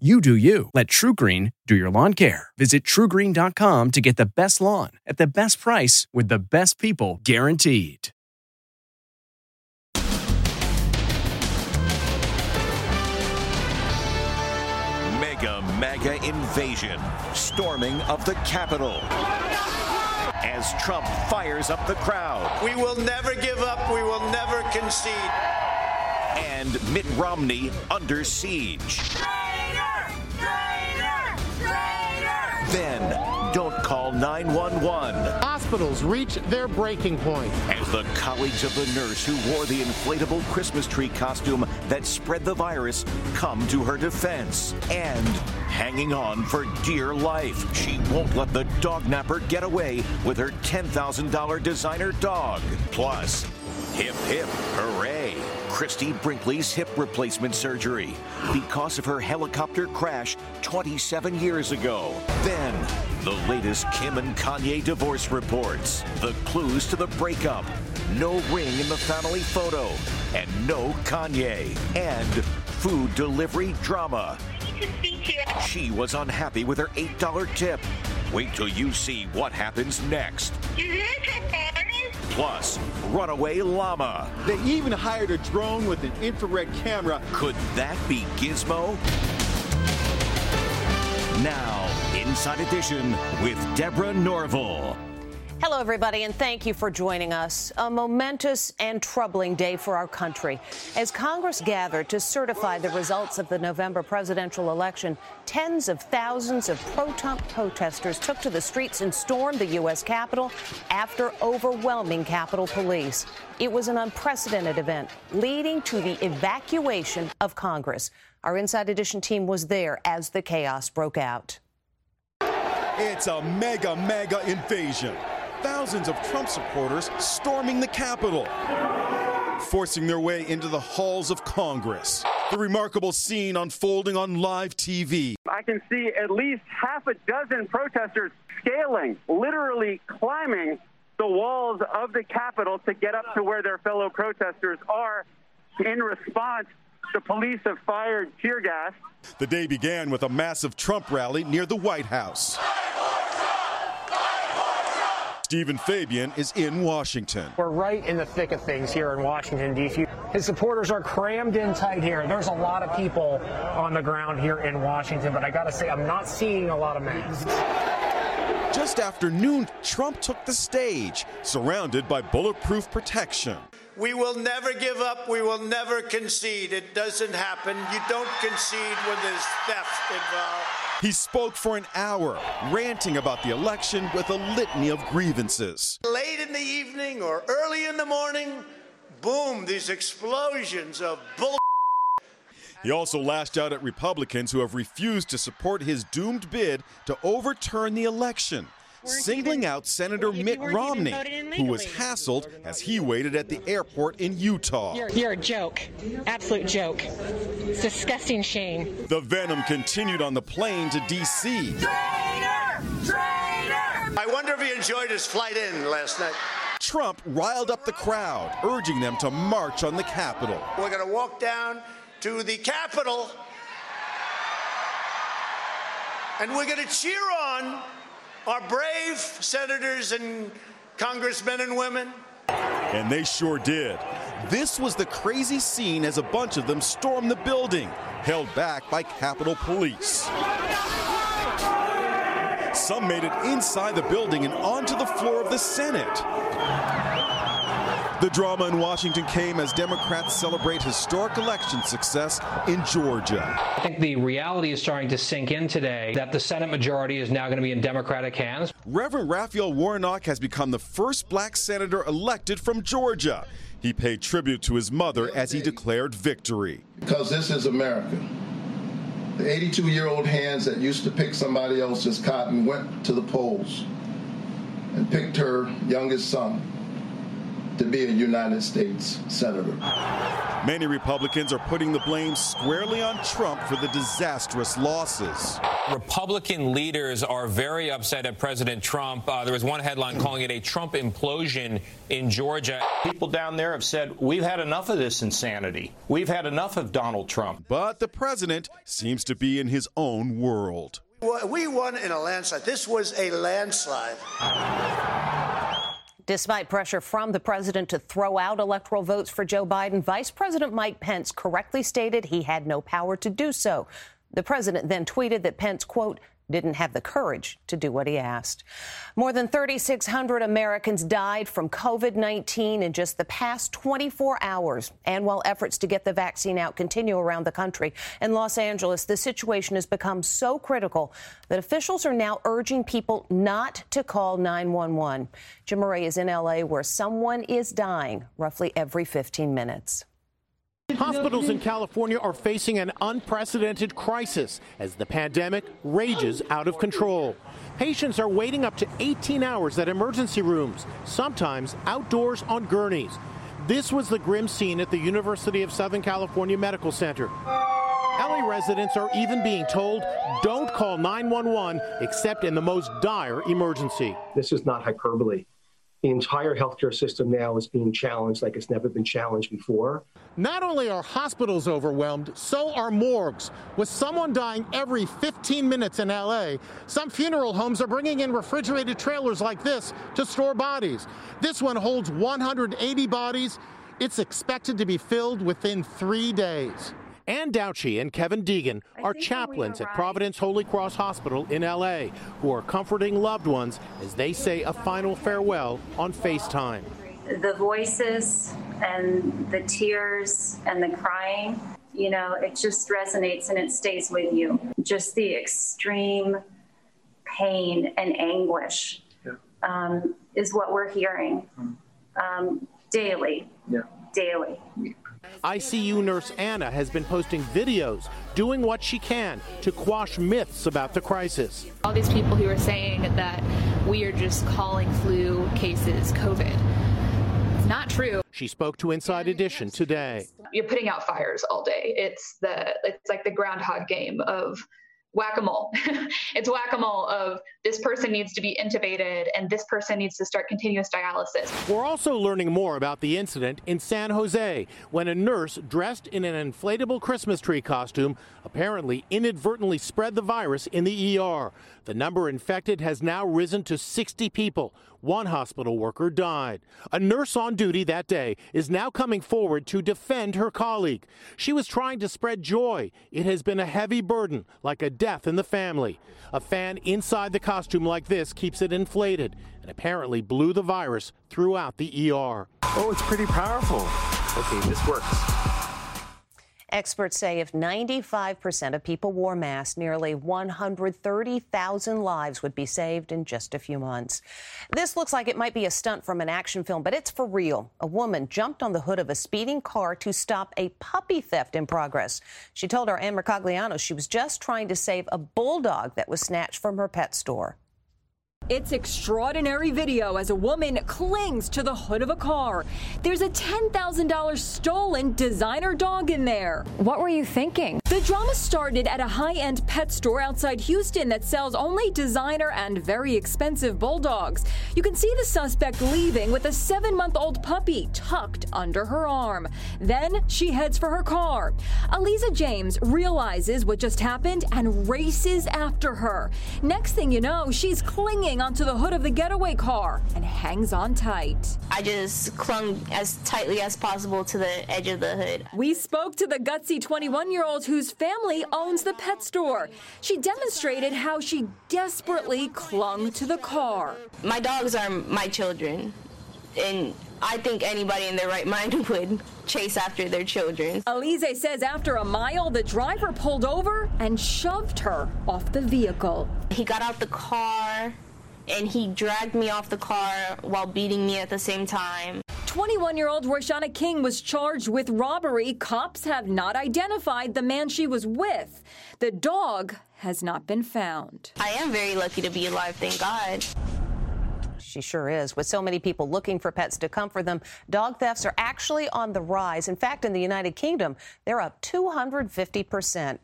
You do you. Let TruGreen do your lawn care. Visit trugreen.com to get the best lawn at the best price with the best people guaranteed. Mega MAGA invasion, storming of the Capitol. As Trump fires up the crowd. We will never give up. We will never concede. And Mitt Romney under siege. Then, don't call 911. Hospitals reach their breaking point. As the colleagues of the nurse who wore the inflatable Christmas tree costume that spread the virus come to her defense. And hanging on for dear life, she won't let the dog napper get away with her $10,000 designer dog. Plus, hip hip hooray. Christie Brinkley's hip replacement surgery because of her helicopter crash 27 years ago. Then, the latest Kim and Kanye divorce reports, the clues to the breakup, no ring in the family photo, and no Kanye, and food delivery drama. She was unhappy with her $8 tip. Wait till you see what happens next. Plus, runaway llama. They even hired a drone with an infrared camera. Could that be Gizmo? Now, Inside Edition with Deborah Norville. Hello, everybody, and thank you for joining us. A momentous and troubling day for our country. As Congress gathered to certify the results of the November presidential election, tens of thousands of pro Trump protesters took to the streets and stormed the U.S. Capitol after overwhelming Capitol Police. It was an unprecedented event, leading to the evacuation of Congress. Our Inside Edition team was there as the chaos broke out. It's a mega, mega invasion. Thousands of Trump supporters storming the Capitol, forcing their way into the halls of Congress. The remarkable scene unfolding on live TV. I can see at least half a dozen protesters scaling, literally climbing the walls of the Capitol to get up to where their fellow protesters are. In response, the police have fired tear gas. The day began with a massive Trump rally near the White House. Stephen Fabian is in Washington. We're right in the thick of things here in Washington, D.C. His supporters are crammed in tight here. There's a lot of people on the ground here in Washington, but I got to say, I'm not seeing a lot of masks. Just after noon, Trump took the stage, surrounded by bulletproof protection. We will never give up. We will never concede. It doesn't happen. You don't concede when there's theft involved. He spoke for an hour, ranting about the election with a litany of grievances. Late in the evening or early in the morning, boom, these explosions of bull. He also lashed out at Republicans who have refused to support his doomed bid to overturn the election, singling even- out Senator you Mitt Romney, who was hassled as he waited at the airport in Utah. You're, you're a joke. Absolute joke. It's disgusting shame. The venom continued on the plane to D.C. I wonder if he enjoyed his flight in last night. Trump riled up the crowd, urging them to march on the Capitol. We're going to walk down to the Capitol and we're going to cheer on our brave senators and congressmen and women. And they sure did. This was the crazy scene as a bunch of them stormed the building, held back by Capitol Police. Some made it inside the building and onto the floor of the Senate. The drama in Washington came as Democrats celebrate historic election success in Georgia. I think the reality is starting to sink in today that the Senate majority is now going to be in Democratic hands. Reverend Raphael Warnock has become the first black senator elected from Georgia. He paid tribute to his mother as he declared victory. Because this is America. The 82 year old hands that used to pick somebody else's cotton went to the polls and picked her youngest son to be a United States Senator. Many Republicans are putting the blame squarely on Trump for the disastrous losses. Republican leaders are very upset at President Trump. Uh, there was one headline calling it a Trump implosion in Georgia. People down there have said, We've had enough of this insanity. We've had enough of Donald Trump. But the president seems to be in his own world. We won in a landslide. This was a landslide. Despite pressure from the president to throw out electoral votes for Joe Biden, Vice President Mike Pence correctly stated he had no power to do so. The president then tweeted that Pence, quote, didn't have the courage to do what he asked. More than 3,600 Americans died from COVID 19 in just the past 24 hours. And while efforts to get the vaccine out continue around the country, in Los Angeles, the situation has become so critical that officials are now urging people not to call 911. Jim Moret is in LA, where someone is dying roughly every 15 minutes. Hospitals in California are facing an unprecedented crisis as the pandemic rages out of control. Patients are waiting up to 18 hours at emergency rooms, sometimes outdoors on gurneys. This was the grim scene at the University of Southern California Medical Center. LA residents are even being told don't call 911 except in the most dire emergency. This is not hyperbole. The entire healthcare system now is being challenged like it's never been challenged before. Not only are hospitals overwhelmed, so are morgues. With someone dying every 15 minutes in LA, some funeral homes are bringing in refrigerated trailers like this to store bodies. This one holds 180 bodies. It's expected to be filled within three days. Ann Douchy and Kevin Deegan are chaplains at Providence Holy Cross Hospital in LA who are comforting loved ones as they say a final farewell on FaceTime. The voices and the tears and the crying, you know, it just resonates and it stays with you. Just the extreme pain and anguish um, is what we're hearing um, daily. Yeah. Daily. ICU nurse Anna has been posting videos doing what she can to quash myths about the crisis. All these people who are saying that we are just calling flu cases COVID. It's not true. She spoke to Inside Edition today. You're putting out fires all day. It's the it's like the groundhog game of whack-a-mole. it's whack-a-mole of this person needs to be intubated and this person needs to start continuous dialysis. We're also learning more about the incident in San Jose when a nurse dressed in an inflatable Christmas tree costume apparently inadvertently spread the virus in the ER. The number infected has now risen to 60 people. One hospital worker died. A nurse on duty that day is now coming forward to defend her colleague. She was trying to spread joy. It has been a heavy burden, like a death in the family. A fan inside the costume like this keeps it inflated and apparently blew the virus throughout the ER. Oh, it's pretty powerful. Okay, this works. Experts say if 95% of people wore masks, nearly 130,000 lives would be saved in just a few months. This looks like it might be a stunt from an action film, but it's for real. A woman jumped on the hood of a speeding car to stop a puppy theft in progress. She told our Ann Mercogliano she was just trying to save a bulldog that was snatched from her pet store. It's extraordinary video as a woman clings to the hood of a car. There's a $10,000 stolen designer dog in there. What were you thinking? The drama started at a high end pet store outside Houston that sells only designer and very expensive bulldogs. You can see the suspect leaving with a seven month old puppy tucked under her arm. Then she heads for her car. Aliza James realizes what just happened and races after her. Next thing you know, she's clinging onto the hood of the getaway car and hangs on tight. I just clung as tightly as possible to the edge of the hood. We spoke to the gutsy 21 year old whose family owns the pet store. She demonstrated how she desperately clung to the car. My dogs are my children. and I think anybody in their right mind would chase after their children. Alize says after a mile, the driver pulled over and shoved her off the vehicle. He got out the car and he dragged me off the car while beating me at the same time. 21 year old Roshana King was charged with robbery. Cops have not identified the man she was with. The dog has not been found. I am very lucky to be alive, thank God. She sure is. With so many people looking for pets to comfort them, dog thefts are actually on the rise. In fact, in the United Kingdom, they're up 250%.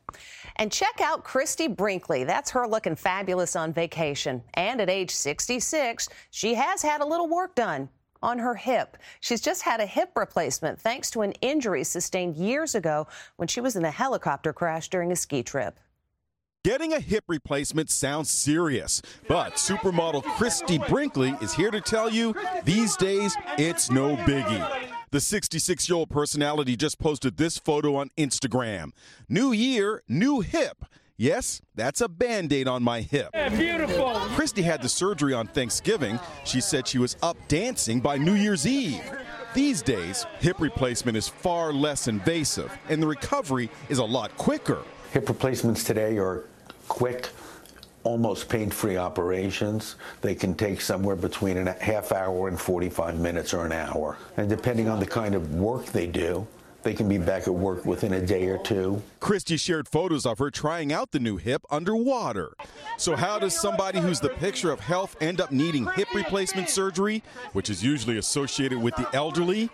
And check out Christie Brinkley. That's her looking fabulous on vacation. And at age 66, she has had a little work done on her hip. She's just had a hip replacement thanks to an injury sustained years ago when she was in a helicopter crash during a ski trip. Getting a hip replacement sounds serious, but supermodel Christie Brinkley is here to tell you these days it's no biggie. The 66 year old personality just posted this photo on Instagram. New year, new hip. Yes, that's a band aid on my hip. Yeah, beautiful. Christie had the surgery on Thanksgiving. She said she was up dancing by New Year's Eve. These days, hip replacement is far less invasive, and the recovery is a lot quicker. Hip replacements today are quick, almost pain-free operations. They can take somewhere between a half hour and 45 minutes or an hour. And depending on the kind of work they do, they can be back at work within a day or two. Christie shared photos of her trying out the new hip underwater. So, how does somebody who's the picture of health end up needing hip replacement surgery, which is usually associated with the elderly?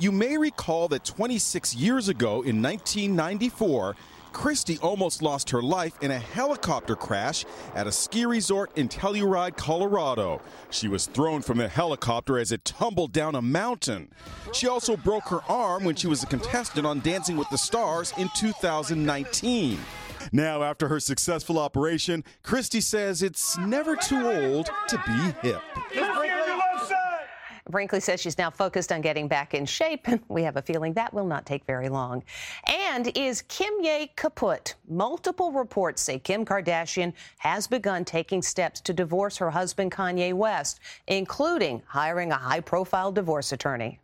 You may recall that 26 years ago in 1994, Christie almost lost her life in a helicopter crash at a ski resort in Telluride, Colorado. She was thrown from the helicopter as it tumbled down a mountain. She also broke her arm when she was a contestant on Dancing with the Stars in 2019. Now, after her successful operation, Christie says it's never too old to be hip. Brinkley says she's now focused on getting back in shape, and we have a feeling that will not take very long. And is Kimye kaput? Multiple reports say Kim Kardashian has begun taking steps to divorce her husband Kanye West, including hiring a high profile divorce attorney.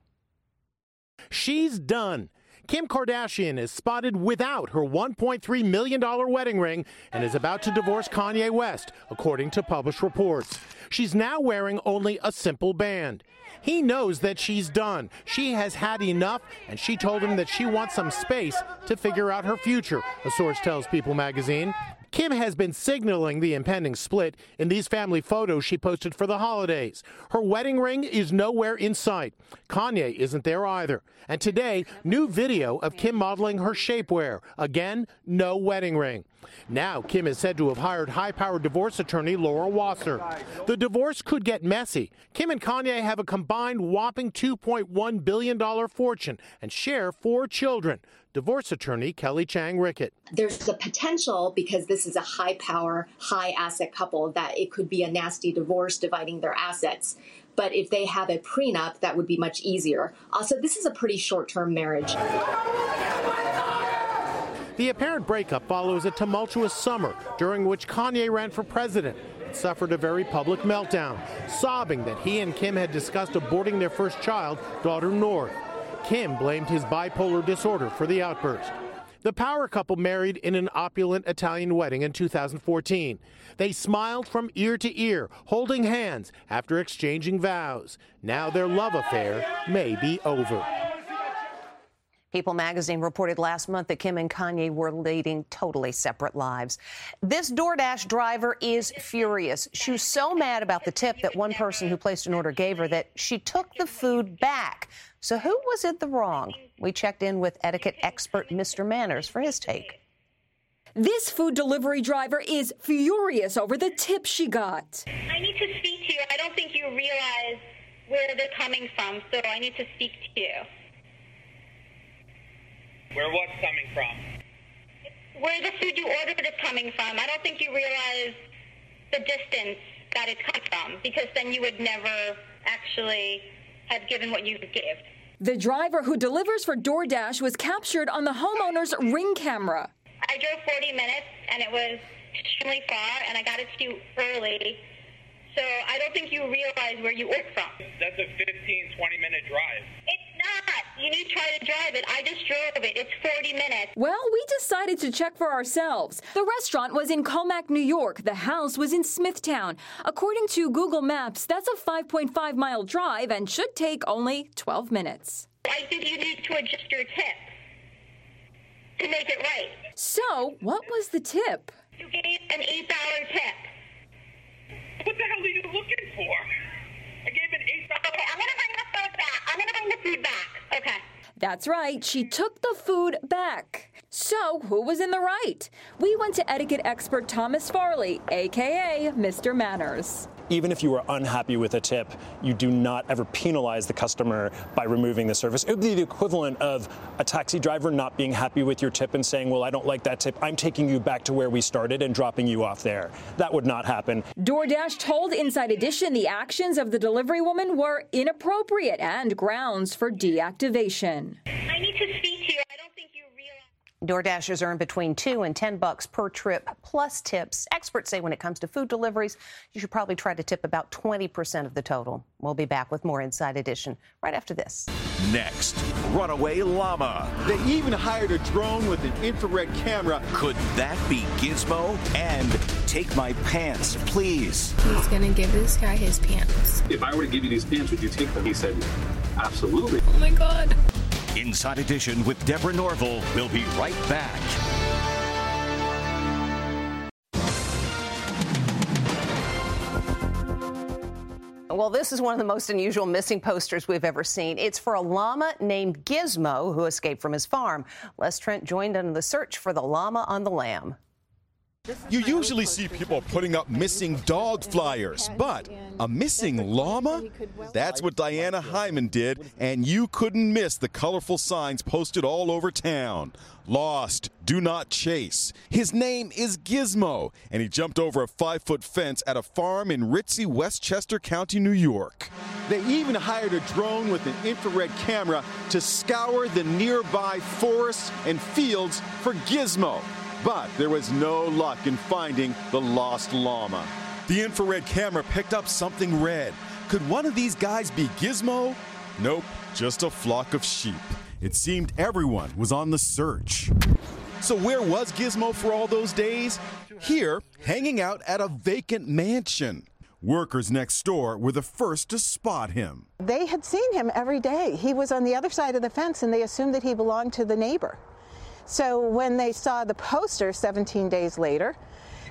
She's done. Kim Kardashian is spotted without her $1.3 million wedding ring and is about to divorce Kanye West, according to published reports. She's now wearing only a simple band. He knows that she's done. She has had enough, and she told him that she wants some space to figure out her future, a source tells People magazine. Kim has been signaling the impending split in these family photos she posted for the holidays. Her wedding ring is nowhere in sight. Kanye isn't there either. And today, new video of Kim modeling her shapewear. Again, no wedding ring. Now, Kim is said to have hired high powered divorce attorney Laura Wasser. The divorce could get messy. Kim and Kanye have a combined whopping $2.1 billion fortune and share four children. Divorce attorney Kelly Chang Rickert. There's the potential because this is a high power, high asset couple that it could be a nasty divorce dividing their assets. But if they have a prenup, that would be much easier. Also, this is a pretty short term marriage. The apparent breakup follows a tumultuous summer during which Kanye ran for president and suffered a very public meltdown, sobbing that he and Kim had discussed aborting their first child, daughter North. Kim blamed his bipolar disorder for the outburst. The power couple married in an opulent Italian wedding in 2014. They smiled from ear to ear, holding hands after exchanging vows. Now their love affair may be over. People magazine reported last month that Kim and Kanye were leading totally separate lives. This DoorDash driver is furious. She was so mad about the tip that one person who placed an order gave her that she took the food back. So who was in the wrong? We checked in with etiquette expert Mr. Manners for his take. This food delivery driver is furious over the tip she got. I need to speak to you. I don't think you realize where they're coming from, so I need to speak to you. Where what's coming from? Where the food you ordered is coming from. I don't think you realize the distance that it's come from, because then you would never actually have given what you gave. The driver who delivers for DoorDash was captured on the homeowner's ring camera. I drove 40 minutes and it was extremely far, and I got it to you early. So I don't think you realize where you work from. That's a 15, 20 minute drive. It's not. You need to try to drive it. I just drove it. It's 40 minutes. Well, we decided to check for ourselves. The restaurant was in Commack, New York. The house was in Smithtown. According to Google Maps, that's a 5.5 mile drive and should take only 12 minutes. I think you need to adjust your tip to make it right. So, what was the tip? You gave an $8 tip. What the hell are you looking for? I gave an eight dollar. I'm. I'm gonna bring the food back. Okay. That's right, she took the food back. So, who was in the right? We went to etiquette expert Thomas Farley, aka Mr. Manners. Even if you were unhappy with a tip, you do not ever penalize the customer by removing the service. It would be the equivalent of a taxi driver not being happy with your tip and saying, Well, I don't like that tip. I'm taking you back to where we started and dropping you off there. That would not happen. DoorDash told Inside Edition the actions of the delivery woman were inappropriate and grounds for deactivation. I need to speak to you. I don't think you realize. DoorDashers earn between two and ten bucks per trip plus tips. Experts say when it comes to food deliveries, you should probably try to tip about 20% of the total. We'll be back with more Inside Edition right after this. Next, runaway llama. They even hired a drone with an infrared camera. Could that be Gizmo? And take my pants, please. He's gonna give this guy his pants. If I were to give you these pants, would you take them? He said, absolutely. Oh my god. Inside Edition with Deborah Norville. We'll be right back. Well, this is one of the most unusual missing posters we've ever seen. It's for a llama named Gizmo who escaped from his farm. Les Trent joined in the search for the llama on the lam. You usually see people putting up missing dog flyers, but a missing llama? That's what Diana Hyman did, and you couldn't miss the colorful signs posted all over town. Lost, do not chase. His name is Gizmo, and he jumped over a five foot fence at a farm in ritzy Westchester County, New York. They even hired a drone with an infrared camera to scour the nearby forests and fields for Gizmo. But there was no luck in finding the lost llama. The infrared camera picked up something red. Could one of these guys be Gizmo? Nope, just a flock of sheep. It seemed everyone was on the search. So, where was Gizmo for all those days? Here, hanging out at a vacant mansion. Workers next door were the first to spot him. They had seen him every day. He was on the other side of the fence and they assumed that he belonged to the neighbor. So when they saw the poster 17 days later,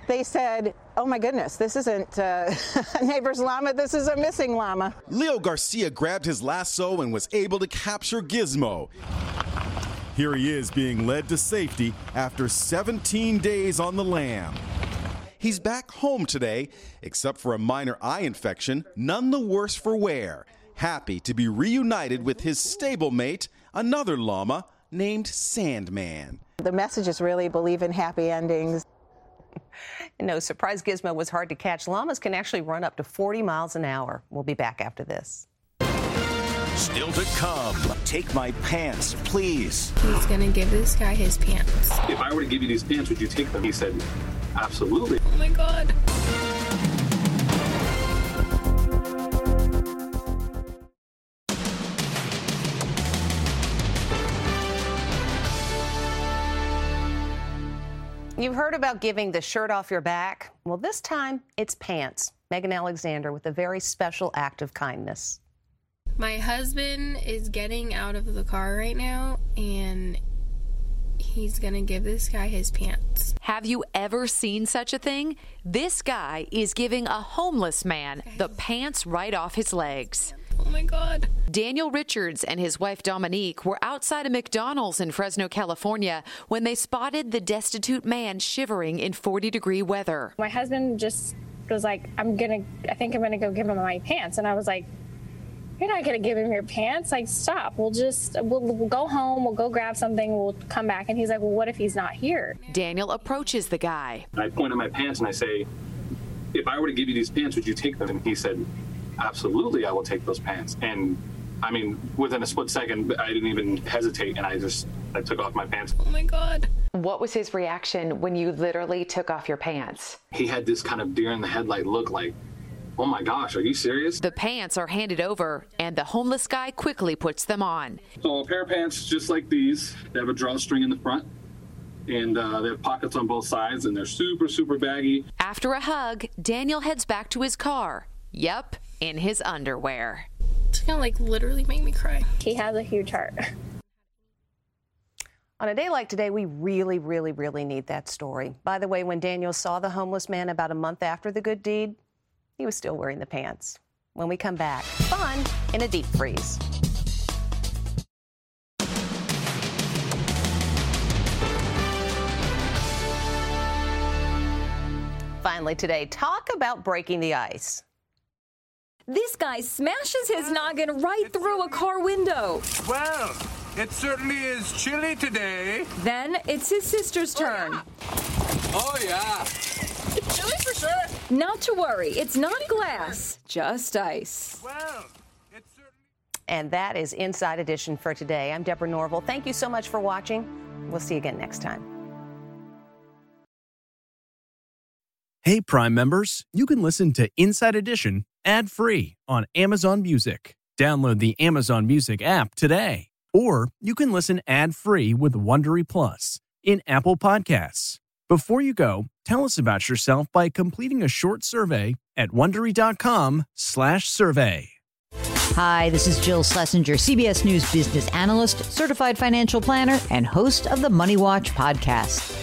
they said, Oh my goodness, this isn't uh, a neighbor's llama, this is a missing llama. Leo Garcia grabbed his lasso and was able to capture Gizmo. Here he is being led to safety after 17 days on the lam. He's back home today, except for a minor eye infection, none the worse for wear. Happy to be reunited with his stablemate, another llama named Sandman. The message is really believe in happy endings. No surprise, Gizmo was hard to catch. Llamas can actually run up to 40 miles an hour. We'll be back after this. Still to come. Take my pants, please. He's gonna give this guy his pants. If I were to give you these pants, would you take them? He said, absolutely. Oh my god. You've heard about giving the shirt off your back. Well, this time it's pants. Megan Alexander with a very special act of kindness. My husband is getting out of the car right now and he's gonna give this guy his pants. Have you ever seen such a thing? This guy is giving a homeless man the pants right off his legs. Oh my god. Daniel Richards and his wife Dominique were outside a McDonald's in Fresno, California when they spotted the destitute man shivering in 40 degree weather. My husband just was like, I'm gonna, I think I'm gonna go give him my pants. And I was like, You're not gonna give him your pants? Like, stop. We'll just, we'll, we'll go home, we'll go grab something, we'll come back. And he's like, Well, what if he's not here? Daniel approaches the guy. I point at my pants and I say, if I were to give you these pants, would you take them? And he said, absolutely, I will take those pants. And I mean, within a split second, I didn't even hesitate and I just, I took off my pants. Oh my god. What was his reaction when you literally took off your pants? He had this kind of deer in the headlight look like, oh my gosh, are you serious? The pants are handed over, and the homeless guy quickly puts them on. So a pair of pants just like these. They have a drawstring in the front, and uh, they have pockets on both sides, and they're super, super baggy. After a hug, Daniel heads back to his car. Yep, in his underwear. It's gonna like literally make me cry. He has a huge heart. On a day like today, we really, really, really need that story. By the way, when Daniel saw the homeless man about a month after the good deed, he was still wearing the pants. When we come back, fun in a deep freeze. Finally, today, talk about breaking the ice. This guy smashes his noggin right through a car window. Well, it certainly is chilly today. Then it's his sister's oh, turn. Oh, yeah. Chilly for sure. Not to worry, it's not glass, just ice. Well, certainly- And that is Inside Edition for today. I'm Deborah Norville. Thank you so much for watching. We'll see you again next time. Hey, Prime members, you can listen to Inside Edition ad free on Amazon Music. Download the Amazon Music app today. Or you can listen ad free with Wondery Plus in Apple Podcasts. Before you go, tell us about yourself by completing a short survey at wondery.com/slash survey. Hi, this is Jill Schlesinger, CBS News business analyst, certified financial planner, and host of the Money Watch podcast.